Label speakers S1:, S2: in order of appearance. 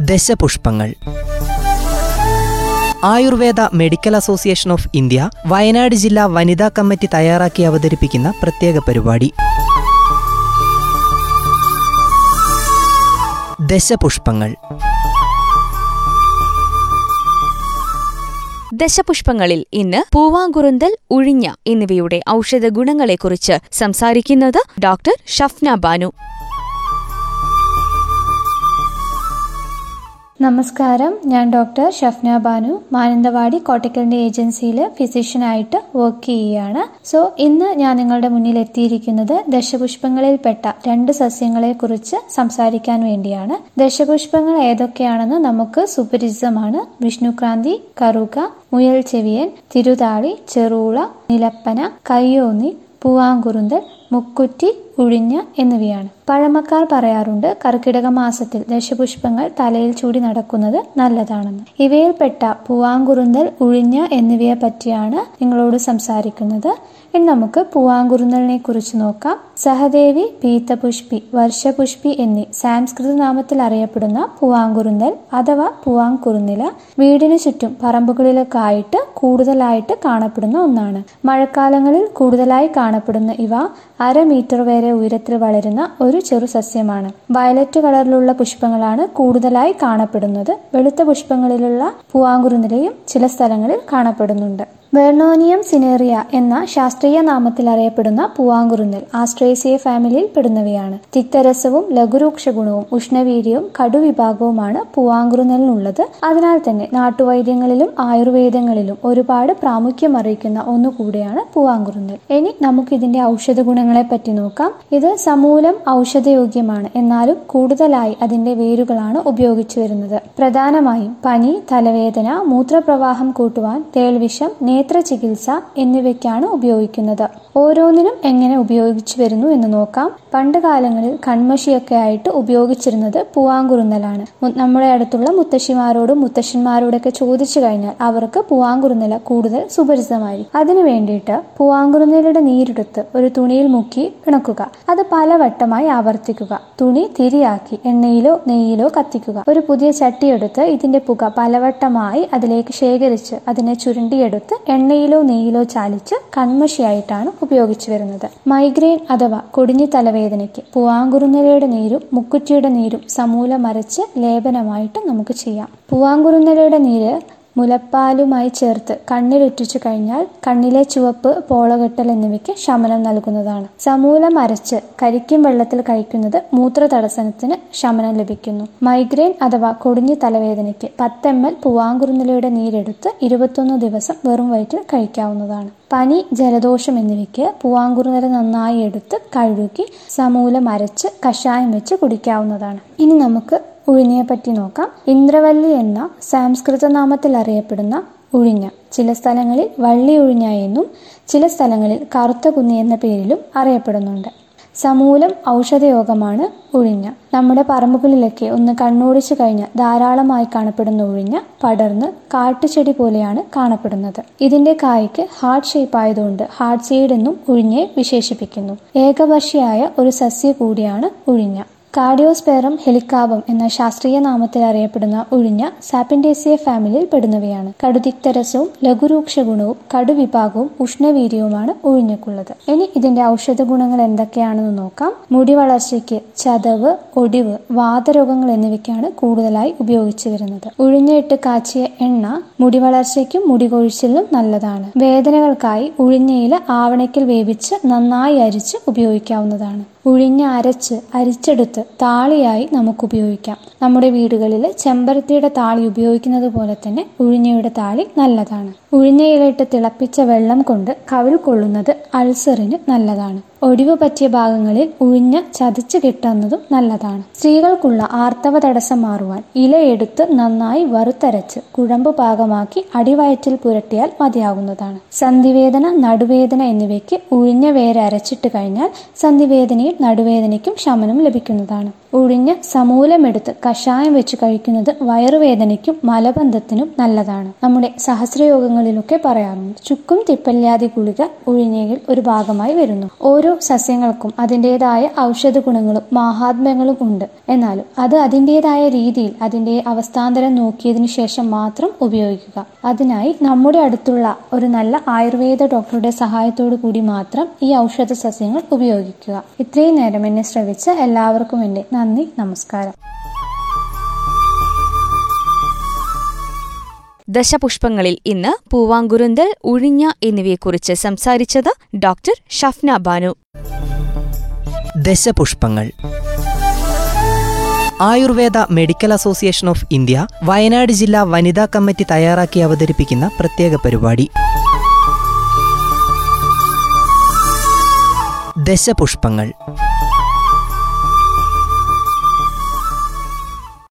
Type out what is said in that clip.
S1: ദശപുഷ്പങ്ങൾ. Ayurveda Medical Association of India Wayanad ജില്ലാ വനിതാ committee തയ്യാറാക്കി അവതരിപ്പിക്കുന്ന പ്രത്യേക പരിപാടി. ദശപുഷ്പങ്ങൾ.
S2: ദശപുഷ്പങ്ങളിൽ ഇന്ന് പൂവാങ്കുറുന്തൽ ഉഴിഞ്ഞ എന്നിവയുടെ ഔഷധ ഗുണങ്ങളെക്കുറിച്ച് സംസാരിക്കുന്നത് ഡോക്ടർ ഷഫ്ന ബാനു.
S3: നമസ്കാരം. ഞാൻ ഡോക്ടർ ഷഫ്ന ബാനു. മാനന്തവാടി കോട്ടക്കലിന്റെ ഏജൻസിയിൽ ഫിസിഷ്യനായിട്ട് വർക്ക് ചെയ്യുകയാണ്. സോ ഇന്ന് ഞാൻ നിങ്ങളുടെ മുന്നിൽ എത്തിയിരിക്കുന്നത് ദശപുഷ്പങ്ങളിൽപ്പെട്ട രണ്ട് സസ്യങ്ങളെ കുറിച്ച് സംസാരിക്കാൻ വേണ്ടിയാണ്. ദശപുഷ്പങ്ങൾ ഏതൊക്കെയാണെന്ന് നമുക്ക് സുപരിചിതമാണ്. വിഷ്ണുക്രാന്തി കറുക മുയൽ ചെവിയൻ തിരുതാളി ചെറുള നിലപ്പന കയ്യോന്നി പൂവാങ്കുറുന്തൽ മുക്കുറ്റി ഉഴിഞ്ഞ എന്നിവയാണ്. പഴമക്കാർ പറയാറുണ്ട് കർക്കിടക മാസത്തിൽ ദശപുഷ്പങ്ങൾ തലയിൽ ചൂടി നടക്കുന്നത് നല്ലതാണെന്ന്. ഇവയിൽപ്പെട്ട പൂവാങ്കുറുന്തൽ ഉഴിഞ്ഞ എന്നിവയെ പറ്റിയാണ് നിങ്ങളോട് സംസാരിക്കുന്നത്. ഇനി നമുക്ക് പൂവാങ്കുറുന്തലിനെ കുറിച്ച് നോക്കാം. സഹദേവി പീത്തപുഷ്പി വർഷപുഷ്പി എന്നീ സാംസ്കൃത നാമത്തിൽ അറിയപ്പെടുന്ന പൂവാങ്കുറുന്തൽ അഥവാ പൂവാങ്കുറുന്നില വീടിനു ചുറ്റും പറമ്പുകളിലൊക്കെ ആയിട്ട് കൂടുതലായിട്ട് കാണപ്പെടുന്ന ഒന്നാണ്. മഴക്കാലങ്ങളിൽ കൂടുതലായി കാണപ്പെടുന്ന ഇവ അര മീറ്റർ വരെ ഉയരത്തിൽ വളരുന്ന ഒരു ചെറു സസ്യമാണ്. വയലറ്റ് കളറിലുള്ള പുഷ്പങ്ങളാണ് കൂടുതലായി കാണപ്പെടുന്നത്. വെളുത്ത പുഷ്പങ്ങളിലുള്ള പൂവാങ്കുറുനിലയും ചില സ്ഥലങ്ങളിൽ കാണപ്പെടുന്നുണ്ട്. വെർണോനിയം സിനേറിയ എന്ന ശാസ്ത്രീയ നാമത്തിൽ അറിയപ്പെടുന്ന പൂവാങ്കുറുന്നൽ ആസ്ട്രേസിയ ഫാമിലിയിൽ പെടുന്നവയാണ്. തിക്തരസവും ലഘുരൂക്ഷ ഗുണവും ഉഷ്ണവീര്യവും കടുവിഭാഗവുമാണ് പൂവാങ്കുറുന്നലിനുള്ളത് അതിനാൽ തന്നെ നാട്ടുവൈദ്യങ്ങളിലും ആയുർവേദങ്ങളിലും ഒരുപാട് പ്രാമുഖ്യം അറിയിക്കുന്ന ഒന്നുകൂടിയാണ് പൂവാങ്കുറുന്നൽ ഇനി നമുക്ക് ഇതിന്റെ ഔഷധ ഗുണങ്ങളെ പറ്റി നോക്കാം. ഇത് സമൂലം ഔഷധയോഗ്യമാണ്. എന്നാലും കൂടുതലായി അതിന്റെ വേരുകളാണ് ഉപയോഗിച്ചു വരുന്നത്. പ്രധാനമായും പനി തലവേദന മൂത്രപ്രവാഹം കൂട്ടുവാൻ തേൾവിഷം നേത്ര ചികിത്സ എന്നിവയ്ക്കാണ് ഉപയോഗിക്കുന്നത്. ഓരോന്നിനും എങ്ങനെ ഉപയോഗിച്ചു വരുന്നു എന്ന് നോക്കാം. പണ്ട് കാലങ്ങളിൽ കൺമഷിയൊക്കെ ആയിട്ട് ഉപയോഗിച്ചിരുന്നത് പൂവാങ്കുറുന്നലാണ് നമ്മുടെ അടുത്തുള്ള മുത്തശ്ശിമാരോടും മുത്തശ്ശന്മാരോടൊക്കെ ചോദിച്ചു കഴിഞ്ഞാൽ അവർക്ക് പൂവാങ്കുറുന്നല കൂടുതൽ സുപരിചിതമായിരിക്കും. അതിനു വേണ്ടിയിട്ട് പൂവാങ്കുറുന്നലയുടെ നീരെടുത്ത് ഒരു തുണിയിൽ മുക്കി പിണക്കുക. അത് പലവട്ടമായി ആവർത്തിക്കുക. തുണി തിരിയാക്കി എണ്ണയിലോ നെയ്യിലോ കത്തിക്കുക. ഒരു പുതിയ ചട്ടിയെടുത്ത് ഇതിന്റെ പുക പലവട്ടമായി അതിലേക്ക് ശേഖരിച്ച് അതിനെ ചുരുണ്ടിയെടുത്ത് എണ്ണയിലോ നെയ്യിലോ ചാലിച്ച് കൺമഷിയായിട്ടാണ് ഉപയോഗിച്ചു വരുന്നത്. മൈഗ്രെയിൻ അഥവാ കൊടിഞ്ഞി തലവേദനയ്ക്ക് പൂവാങ്കുറുന്നലയുടെ നീരും മുക്കുറ്റിയുടെ നീരും സമൂലം അരച്ച് ലേപനമായിട്ട് നമുക്ക് ചെയ്യാം. പൂവാങ്കുറുന്നലയുടെ നീര് മുലപ്പാലുമായി ചേർത്ത് കണ്ണിലുറ്റിച്ചു കഴിഞ്ഞാൽ കണ്ണിലെ ചുവപ്പ് പോളകെട്ടൽ എന്നിവയ്ക്ക് ശമനം നൽകുന്നതാണ്. സമൂലം അരച്ച് കരിക്കും വെള്ളത്തിൽ കഴിക്കുന്നത് മൂത്ര തടസ്സത്തിന് ശമനം ലഭിക്കുന്നു. മൈഗ്രെയിൻ അഥവാ കൊടിഞ്ഞു തലവേദനയ്ക്ക് പത്ത് എം എൽ പൂവാങ്കുറുന്നിലയുടെ നീരെടുത്ത് ഇരുപത്തൊന്ന് ദിവസം വെറും വയറ്റിൽ കഴിക്കാവുന്നതാണ്. പനി ജലദോഷം എന്നിവയ്ക്ക് പൂവാങ്കുറുനില നന്നായി എടുത്ത് കഴുകി സമൂലം അരച്ച് കഷായം വെച്ച് കുടിക്കാവുന്നതാണ്. ഇനി നമുക്ക് ഉഴിഞ്ഞയെ പറ്റി നോക്കാം. ഇന്ദ്രവല്ലി എന്ന സംസ്കൃത നാമത്തിൽ അറിയപ്പെടുന്ന ഉഴിഞ്ഞ. ചില സ്ഥലങ്ങളിൽ വള്ളി ഉഴിഞ്ഞ എന്നും ചില സ്ഥലങ്ങളിൽ കറുത്ത കുന്നി എന്ന പേരിലും അറിയപ്പെടുന്നുണ്ട്. സമൂലം ഔഷധയോഗമാണ് ഉഴിഞ്ഞ. നമ്മുടെ പറമ്പുകളിലൊക്കെ ഒന്ന് കണ്ണോടിച്ചു കഴിഞ്ഞാൽ ധാരാളമായി കാണപ്പെടുന്ന ഉഴിഞ്ഞ പടർന്ന് കാട്ടുചെടി പോലെയാണ് കാണപ്പെടുന്നത്. ഇതിന്റെ കായ്ക്ക് ഹാർട്ട് ഷേപ്പ് ആയതുകൊണ്ട് ഹാർട്ട് സീഡ് എന്നും ഉഴിഞ്ഞയെ വിശേഷിപ്പിക്കുന്നു. ഏകവർഷിയായ ഒരു സസ്യ കൂടിയാണ് ഉഴിഞ്ഞ. കാർഡിയോസ്പെറം ഹെലിക്കാബം എന്ന ശാസ്ത്രീയ നാമത്തിൽ അറിയപ്പെടുന്ന ഉഴിഞ്ഞ സാപ്പിൻഡേസിയ ഫാമിലിയിൽ പെടുന്നവയാണ്. കടുതിക്തരസവും ലഘുരൂക്ഷ ഗുണവും കടുവിഭാഗവും ഉഷ്ണവീര്യവുമാണ് ഉഴിഞ്ഞക്കുള്ളത്. ഇനി ഇതിന്റെ ഔഷധ ഗുണങ്ങൾ എന്തൊക്കെയാണെന്ന് നോക്കാം. മുടി വളർച്ചയ്ക്ക് ചതവ് ഒടിവ് വാതരോഗങ്ങൾ എന്നിവയ്ക്കാണ് കൂടുതലായി ഉപയോഗിച്ചു വരുന്നത്. ഉഴിഞ്ഞയിട്ട് കാച്ചിയ എണ്ണ മുടി വളർച്ചയ്ക്കും മുടി കൊഴിച്ചിലിനും നല്ലതാണ്. വേദനകൾക്കായി ഉഴിഞ്ഞയില ആവണയ്ക്കൽ വേവിച്ച് നന്നായി അരിച്ച് ഉപയോഗിക്കാവുന്നതാണ്. ഉഴിഞ്ഞ അരച്ച് അരിച്ചെടുത്ത് താളിയായി നമുക്ക് ഉപയോഗിക്കാം നമ്മുടെ വീടുകളിൽ ചെമ്പരത്തിയുടെ താളി ഉപയോഗിക്കുന്നത് പോലെ തന്നെ ഉഴിഞ്ഞയുടെ താളി നല്ലതാണ്. ഉഴിഞ്ഞയിലിട്ട് തിളപ്പിച്ച വെള്ളം കൊണ്ട് കവിൾ കൊള്ളുന്നത് അൾസറിന് നല്ലതാണ്. ഒടിവ് പറ്റിയ ഭാഗങ്ങളിൽ ഉഴിഞ്ഞ് ചതച്ച് കെട്ടുന്നതും നല്ലതാണ്. സ്ത്രീകൾക്കുള്ള ആർത്തവ തടസ്സം മാറുവാൻ ഇലയെടുത്ത് നന്നായി വറുത്തരച്ച് കുഴമ്പ് പാകമാക്കി അടിവയറ്റിൽ പുരട്ടിയാൽ മതിയാകുന്നതാണ്. സന്ധിവേദന നടുവേദന എന്നിവയ്ക്ക് ഉഴിഞ്ഞ വേര് അരച്ചിട്ട് കഴിഞ്ഞാൽ സന്ധിവേദനയും നടുവേദനയ്ക്കും ശമനം ലഭിക്കുന്നതാണ്. ഉഴിഞ്ഞ് സമൂലമെടുത്ത് കഷായം വെച്ച് കഴിക്കുന്നത് വയറുവേദനയ്ക്കും മലബന്ധത്തിനും നല്ലതാണ്. നമ്മുടെ സഹസ്രയോഗങ്ങളിലൊക്കെ പറയാറുണ്ട് ചുക്കും തിപ്പല്യാതി ഗുളിക ഉഴിഞ്ഞയിൽ ഒരു ഭാഗമായി വരുന്നു. ഓരോ സസ്യങ്ങൾക്കും അതിന്റെതായ ഔഷധ ഗുണങ്ങളും മഹാത്മ്യങ്ങളും ഉണ്ട്. എന്നാലും അത് അതിന്റെതായ രീതിയിൽ അതിന്റെ അവസ്ഥാന്തരം നോക്കിയതിനു ശേഷം മാത്രം ഉപയോഗിക്കുക. അതിനായി നമ്മുടെ അടുത്തുള്ള ഒരു നല്ല ആയുർവേദ ഡോക്ടറുടെ സഹായത്തോടു കൂടി മാത്രം ഈ ഔഷധ സസ്യങ്ങൾ ഉപയോഗിക്കുക. ഇത്രയും നേരം എന്നെ ശ്രവിച്ച എല്ലാവർക്കും എന്റെ നന്ദി നമസ്കാരം.
S2: ദശപുഷ്പങ്ങളിൽ ഇന്ന് പൂവാങ്കുരുന്തൽ ഉഴിഞ്ഞ എന്നിവയെക്കുറിച്ച് സംസാരിച്ചത് doctor Shafna Banu.
S1: ദശപുഷ്പങ്ങൾ. Ayurveda medical association of India Wayanad ജില്ലാ വനിതാ കമ്മിറ്റി തയ്യാറാക്കി അവതരിപ്പിക്കുന്ന പ്രത്യേക പരിപാടി. ദശപുഷ്പങ്ങൾ.